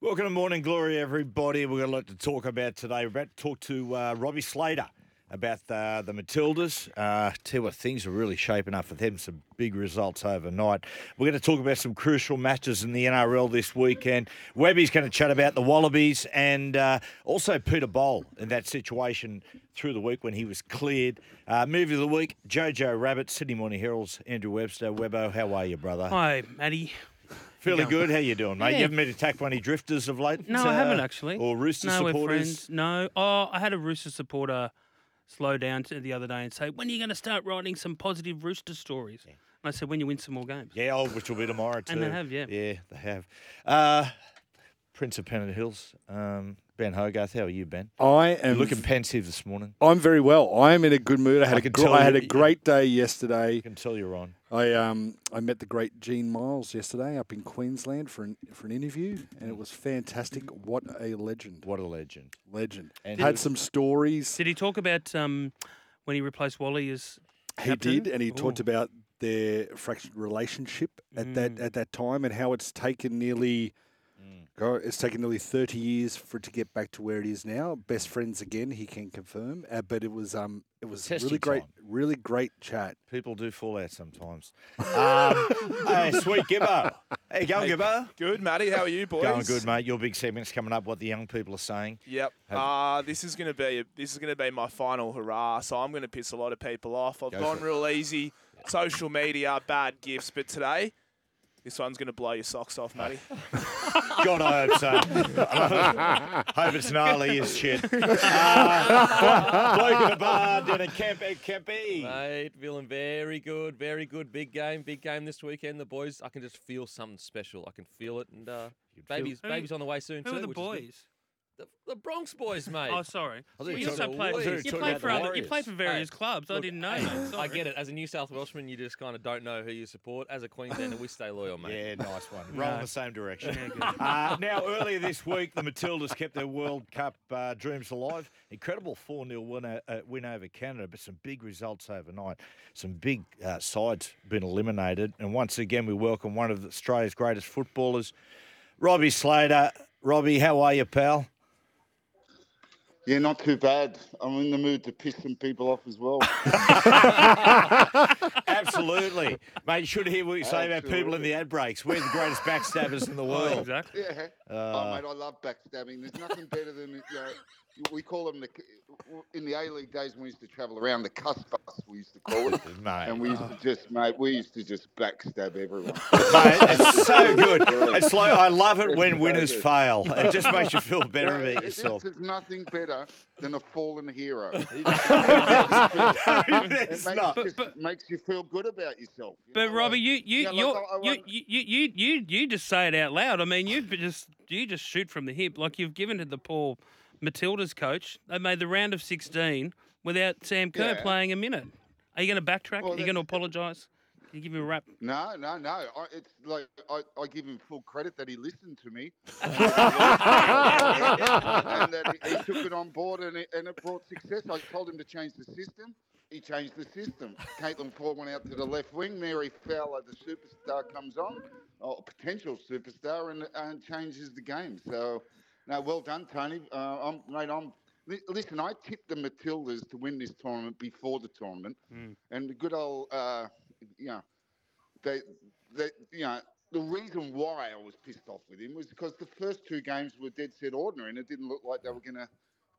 Welcome to Morning Glory, everybody. We've got a lot to talk about today. We're about to talk to uh, Robbie Slater about uh, the Matildas. Uh, tell you what, things are really shaping up for them. Some big results overnight. We're going to talk about some crucial matches in the NRL this weekend. Webby's going to chat about the Wallabies and uh, also Peter Bol in that situation through the week when he was cleared. Uh, movie of the week, Jojo Rabbit, Sydney Morning Herald's Andrew Webster. Webbo, how are you, brother? Hi, Matty. Fairly good. How you doing, mate? Yeah. You haven't been attacked by any drifters of late? No, I haven't actually. Or Rooster no, we're supporters? friends. No. Oh, I had a Rooster supporter slow down to the other day and say, "When are you going to start writing some positive Rooster stories?" And I said, "When you win some more games." Yeah, oh, which will be tomorrow too. And they have, yeah. Yeah, they have. Uh, Prince of Pennant Hills, um, Ben Hogarth. How are you, Ben? I You're am looking pensive this morning. I'm very well. I am in a good mood. I had I a gr- I had a great day yesterday. I can tell you're on. I um I met the great Gene Miles yesterday up in Queensland for an for an interview, and it was fantastic. What a legend! What a legend. Legend. And had did- some stories. Did he talk about um, when he replaced Wally as He did, and he talked about their fractured relationship at that Mm. at that time, and how it's taken nearly. Go- It's taken nearly 30 years for it to get back to where it is now. Best friends again, he can confirm. Uh, but it was um, it was Testing really great, time. really great chat. People do fall out sometimes. um, hey, sweet Gibbo. How you going, Gibbo? Good, Matty. How are you, boys? Going good, mate. Your big segment's coming up. What the young people are saying. Yep. Have- Uh, this is gonna be this is gonna be my final hurrah. So I'm gonna piss a lot of people off. I've Go gone for it. real easy. Social media, bad gifts, but today, this one's gonna blow your socks off, Matty. God, I hope so. hope it's gnarly as shit. Uh, bloke in a bar down at Camp Campy. Mate, feeling very good, very good. Big game, big game this weekend. The boys, I can just feel something special. I can feel it, and uh, baby's Who- baby's on the way soon Who too. are the which is boys? The, the Broncos boys, mate. Oh, sorry. I thought You you also talking- play. I thought you You talking play about for the other. You Warriors. play for various Hey, clubs. I look, didn't know. hey, mate. I Sorry. get it. As a New South Welshman, you just kind of don't know who you support. As a Queenslander, we stay loyal, mate. Yeah, nice one. Roll in the same direction. Yeah. Uh, now, earlier this week, the Matildas kept their World Cup uh, dreams alive. Incredible 4 0 win, o- uh, win over Canada, but some big results overnight. Some big uh, sides been eliminated. And once again, we welcome one of Australia's greatest footballers, Robbie Slater. Robbie, how are you, pal? Yeah, not too bad. I'm in the mood to piss some people off as well. Absolutely. Mate, you should hear what you say about people in the ad breaks. We're the greatest backstabbers in the world. Exactly. yeah. Uh, oh, mate, I love backstabbing. There's nothing better than, you know, we call them the, in the A League days when we used to travel around, the cuss bus, we used to call it. Mate. And we used uh, to just, mate, we used to just backstab everyone. Mate, it's so good. It's like I love it It's when so winners good. fail. It just makes you feel better Well, about yourself. There's nothing better than a fallen hero. it makes, not. just, makes you feel good about yourself. you But know, Robbie, like- you you yeah, like, you're, I- I you you you you just say it out loud. I mean, you just you just shoot from the hip. Like you've given to the poor Matilda's coach. They made the round of sixteen without Sam Kerr Yeah. playing a minute. Are you going to backtrack? Well, Are you going to apologise? Can you give him a rap? No, no, no. I, it's like I, I give him full credit that he listened to me, and that he, he took it on board, and it, and it brought success. I told him to change the system. He changed the system. Caitlin Foord went out to the left wing. Mary Fowler, the superstar, comes on, or potential superstar, and and changes the game. So, no, well done, Tony. Uh, I'm, mate, I'm. li- Listen, I tipped the Matildas to win this tournament before the tournament, Mm. and the good old, uh, you know, they, they, you know, the reason why I was pissed off with him was because the first two games were dead set ordinary, and it didn't look like they were going to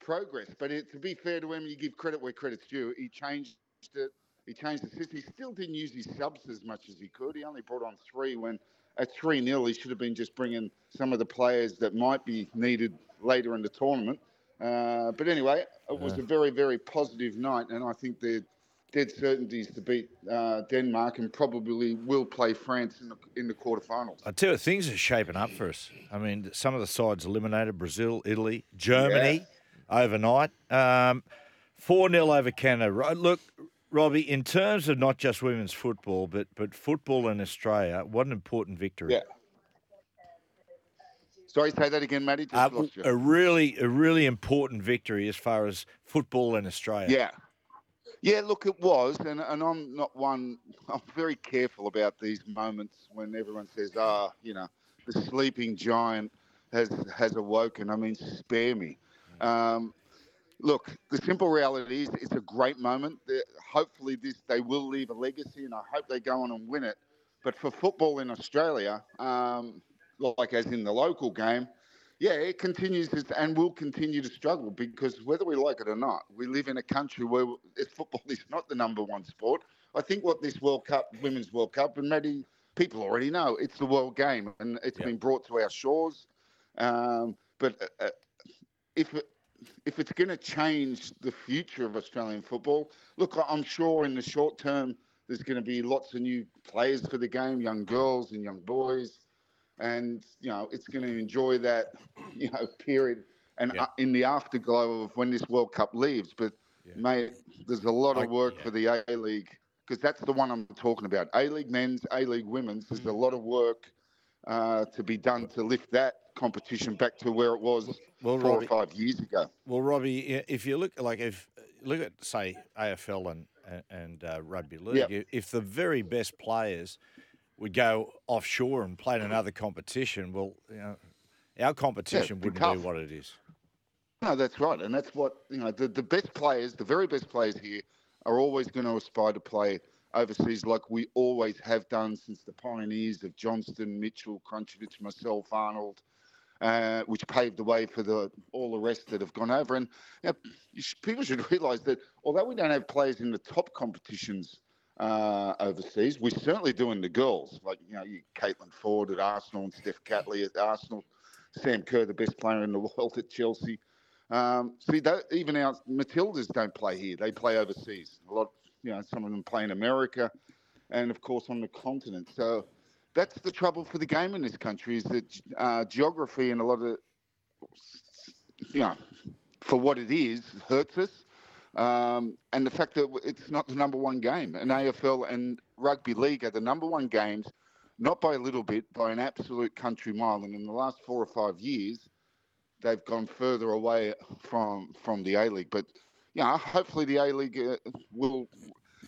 progress. But it, to be fair to him, you give credit where credit's due. He changed it. He changed the system. He still didn't use his subs as much as he could. He only brought on three when at 3 0, he should have been just bringing some of the players that might be needed later in the tournament. Uh, but anyway, it was a very, very positive night, and I think the dead certainties to beat uh, Denmark and probably will play France in the in the quarterfinals. I tell you, things are shaping up for us. I mean, some of the sides eliminated: Brazil, Italy, Germany, overnight. Um, Four 0 over Canada. Look, Robbie, in terms of not just women's football, but but football in Australia, what an important victory. Yeah. Sorry, say that again, Matty. Just Uh, a really, a really important victory as far as football in Australia. Yeah. Yeah, look, it was, and, and I'm not one, I'm very careful about these moments when everyone says, ah, you know, the sleeping giant has has awoken. I mean, spare me. Um, look, the simple reality is it's a great moment. they hopefully, this they will leave a legacy, and I hope they go on and win it. But for football in Australia, um, like as in the local game, yeah, it continues to, and will continue to struggle because whether we like it or not, we live in a country where football is not the number one sport. I think what this World Cup, Women's World Cup, and maybe people already know, it's the world game and it's Yep. been brought to our shores. Um, but uh, uh, if if it's going to change the future of Australian football, look, I- I'm sure in the short term there's going to be lots of new players for the game, young girls and young boys, and you know it's going to enjoy that you know period and Yeah. uh, in the afterglow of when this World Cup leaves. But mate, there's a lot of work yeah. for the A League because that's the one I'm talking about. A League men's, A League women's. There's a lot of work uh, to be done to lift that competition back to where it was Well, four Robbie, or five years ago. Well, Robbie, if you look like if look at say AFL and and, uh, rugby league, Yep. if the very best players would go offshore and play in another competition, well, you know, our competition be wouldn't be what it is. No, that's right, and that's what you know. The, the best players, the very best players here, are always going to aspire to play overseas, like we always have done since the pioneers of Johnston, Mitchell, Krncevic, myself, Arnold, uh, which paved the way for the all the rest that have gone over. And you know, you sh- people should realise that although we don't have players in the top competitions uh, overseas, we're certainly do in the girls, like you know, you Caitlin Foord at Arsenal and Steph Catley at Arsenal, Sam Kerr, the best player in the world at Chelsea. Um, see, that, even our Matildas don't play here; they play overseas. A lot, you know, some of them play in America, and of course on the continent. So that's the trouble for the game in this country is that uh, geography and a lot of, you know, for what it is, hurts us. Um, and the fact that it's not the number one game, and AFL and rugby league are the number one games, not by a little bit, by an absolute country mile. And in the last four or five years, they've gone further away from from the A League. But yeah, hopefully the A League uh, will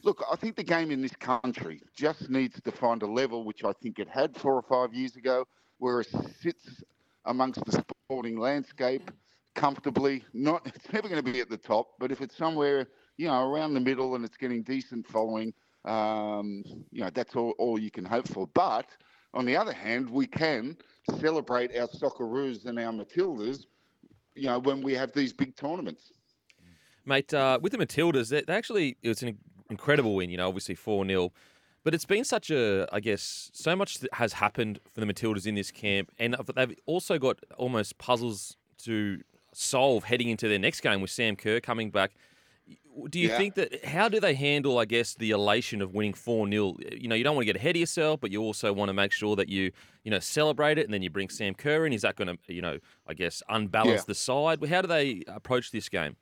look. I think the game in this country just needs to find a level which I think it had four or five years ago, where it sits amongst the sporting landscape comfortably. Not it's never going to be at the top, but if it's somewhere you know around the middle and it's getting decent following, um, you know that's all, all you can hope for. But on the other hand, we can celebrate our Socceroos and our Matildas, you know, when we have these big tournaments. Mate, uh, with the Matildas, they, they actually, it was an incredible win, you know, obviously 4 0. But it's been such a, I guess, so much that has happened for the Matildas in this camp. And they've also got almost puzzles to solve heading into their next game with Sam Kerr coming back. Do you Yeah. think that, how do they handle, I guess, the elation of winning 4 0? You know, you don't want to get ahead of yourself, but you also want to make sure that you, you know, celebrate it and then you bring Sam Kerr in. Is that going to, you know, I guess, unbalance Yeah. the side? How do they approach this game?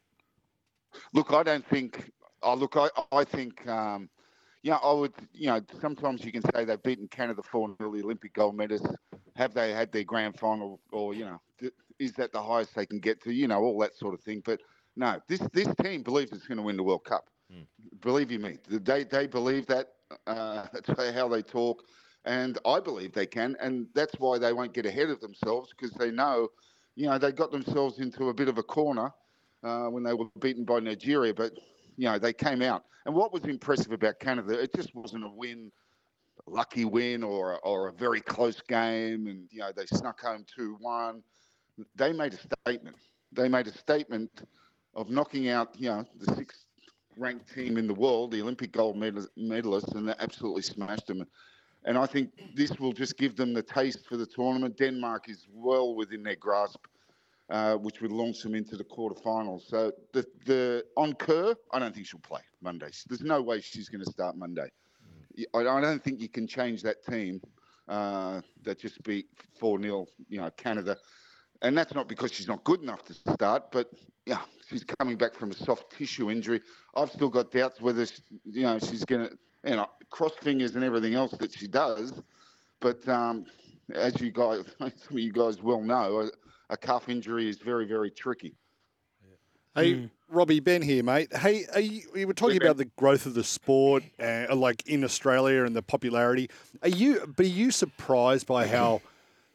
Look, I don't think. Oh, look, I I think. Um, yeah, I would. You know, sometimes you can say they've beaten Canada four 0 the Olympic gold medalists. Have they had their grand final, or you know, is that the highest they can get to? You know, all that sort of thing. But no, this this team believes it's going to win the World Cup. Believe you me, they they believe that. Uh, that's how they talk, and I believe they can, and that's why they won't get ahead of themselves because they know, you know, they got themselves into a bit of a corner uh, when they were beaten by Nigeria, but you know they came out. And what was impressive about Canada, it just wasn't a win, a lucky win, or or a very close game, and you know they snuck home two one. They made a statement. They made a statement of knocking out you know the sixth ranked team in the world, the Olympic gold medal- medalists, and they absolutely smashed them. And I think this will just give them the taste for the tournament. Denmark is well within their grasp. Uh, which would launch them into the quarterfinals. So the the on Kerr, I don't think she'll play Monday. There's no way she's going to start Monday. I don't think you can change that team uh, that just beat four 0 you know, Canada. And that's not because she's not good enough to start, but yeah, she's coming back from a soft tissue injury. I've still got doubts whether she, you know she's going to you know cross fingers and everything else that she does. But um, as you guys, some of you guys well know, a, a calf injury is very, very tricky. Hey, Robbie, Ben here, mate. Hey, are you, we were talking Hey, about the growth of the sport, uh, like in Australia and the popularity. Are you? But are you surprised by how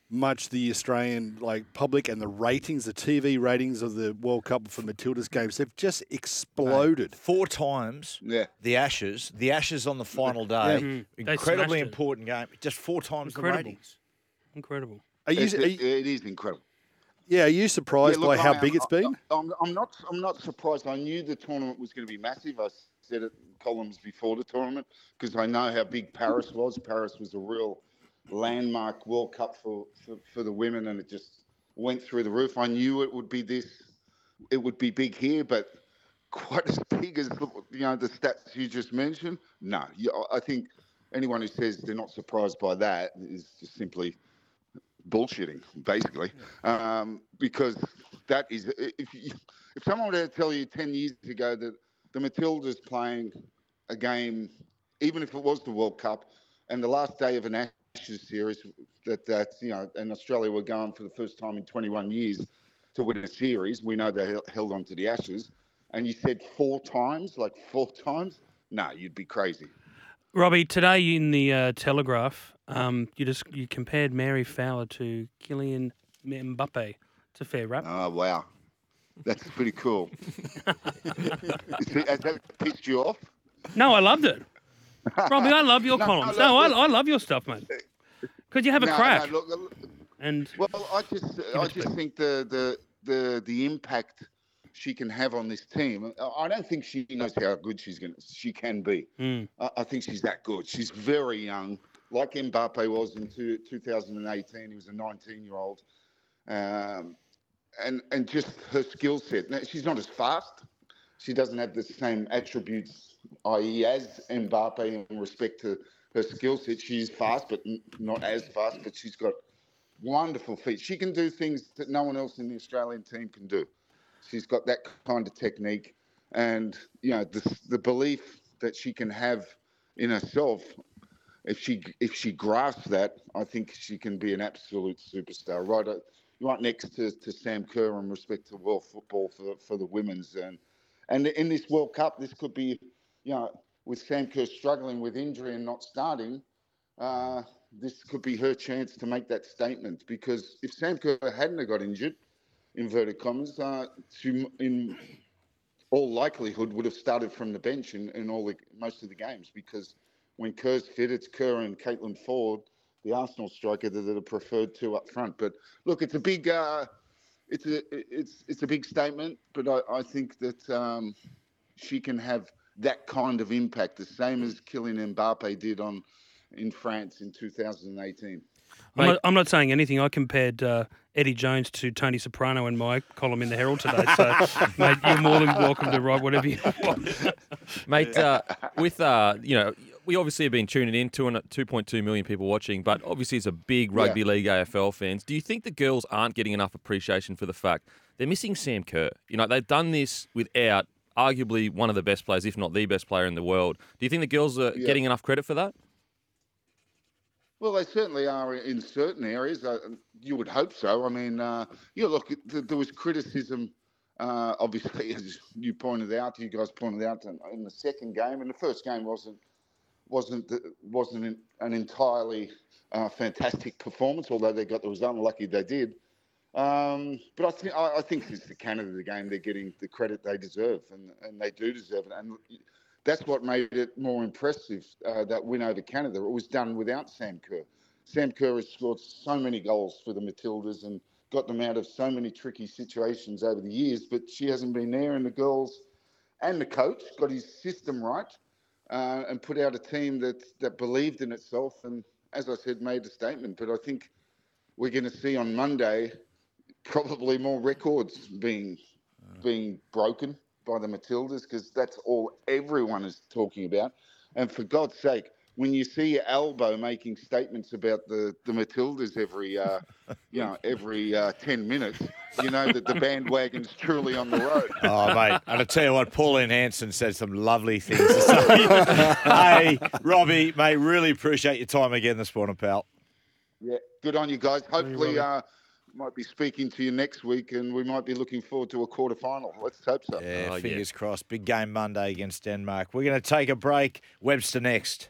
much the Australian like public and the ratings, the TV ratings of the World Cup for Matilda's games, they've just exploded. Four times Yeah. the Ashes, the Ashes on the final day, Mhm. They incredibly smashed it. important game. Just four times the Incredible. ratings. Incredible. Are you? Are you it is incredible. Yeah, are you surprised Yeah, by how I- big it's I- been? I'm, I'm not. I'm not surprised. I knew the tournament was going to be massive. I said it in columns before the tournament because I know how big Paris was. Paris was a real landmark World Cup for, for, for the women, and it just went through the roof. I knew it would be this. It would be big here, but quite as big as you know the stats you just mentioned. No, I think anyone who says they're not surprised by that is just simply bullshitting, basically, um, because that is if you, if someone were to tell you ten years ago that the Matildas playing a game, even if it was the World Cup, and the last day of an Ashes series, that that you know, and Australia were going for the first time in 21 years to win a series. We know they held on to the Ashes, and you said four times, like four times. No, you'd be crazy. Robbie, today in the uh, Telegraph, um, you just you compared Mary Fowler to Kylian Mbappe. It's a fair rap. Oh wow, that's pretty cool. Has that pissed you off? No, I loved it. Robbie, I love your No, columns. no, No, I, I love your stuff, mate. Because you have a crack. look, look, and Well, I just, I just think the, the the the impact she can have on this team. I- don't think she knows how good she's going. She can be. Mm. I, I think she's that good. She's very young, like Mbappe was in two, 2018. He was a 19 year old, um, and and just her skill set. Now, she's not as fast. She doesn't have the same attributes, i.e., as Mbappe in respect to her skill set. She's fast, but not as fast. But she's got wonderful feet. She can do things that no one else in the Australian team can do. She's got that kind of technique, and you know the the belief that she can have in herself. If she if she grasps that, I think she can be an absolute superstar. Right, uh, right next to, to Sam Kerr in respect to world football for for the women's and and in this World Cup, this could be, you know, with Sam Kerr struggling with injury and not starting, uh, this could be her chance to make that statement. Because if Sam Kerr hadn't have got injured, inverted commas, uh, she in all likelihood would have started from the bench in, in all the most of the games. Because when Kerr's fit, it's Kerr and Caitlin Foord, the Arsenal striker, that are the preferred two up front. But look, it's a big. Uh, it's a it's it's a big statement, but I, I think that um, she can have that kind of impact, the same as Kylian Mbappe did on in France in 2018. I'm not, I'm not saying anything. I compared uh, Eddie Jones to Tony Soprano in my column in the Herald today. So, mate, you're more than welcome to write whatever you want. Mate, uh, with uh, you know, we obviously have been tuning in, to and 2.2 million people watching, but obviously it's a big rugby league AFL fans, do you think the girls aren't getting enough appreciation for the fact they're missing Sam Kerr? You know, they've done this without arguably one of the best players, if not the best player in the world. Do you think the girls are Yeah. getting enough credit for that? Well, they certainly are in certain areas. Uh, you would hope so. I mean, uh, you look, th- there was criticism, uh, obviously, as you pointed out, you guys pointed out in, in the second game, and the first game wasn't wasn't wasn't an, entirely uh, fantastic performance, although they got the result. Lucky they did. Um, but I think I, think since the Canada game, they're getting the credit they deserve, and, and they do deserve it. And that's what made it more impressive. Uh, that win over Canada. It was done without Sam Kerr. Sam Kerr has scored so many goals for the Matildas and got them out of so many tricky situations over the years, but she hasn't been there. And the girls and the coach got his system right uh, and put out a team that that believed in itself. And as I said, made a statement. But I think we're going to see on Monday probably more records being being broken by the Matildas because that's all everyone is talking about. And for God's sake, when you see Albo making statements about the, the Matildas every uh, you know every uh, ten minutes, you know that the bandwagon's truly on the road. Oh, mate. And I tell you what, Pauline Hanson said some lovely things to say. hey, Robbie, mate, really appreciate your time again this morning, pal. Yeah, good on you guys. Hopefully, uh, might be speaking to you next week, and we might be looking forward to a quarter final. Let's hope so. Yeah, Oh, yeah. fingers crossed. Big game Monday against Denmark. We're going to take a break. Webster next.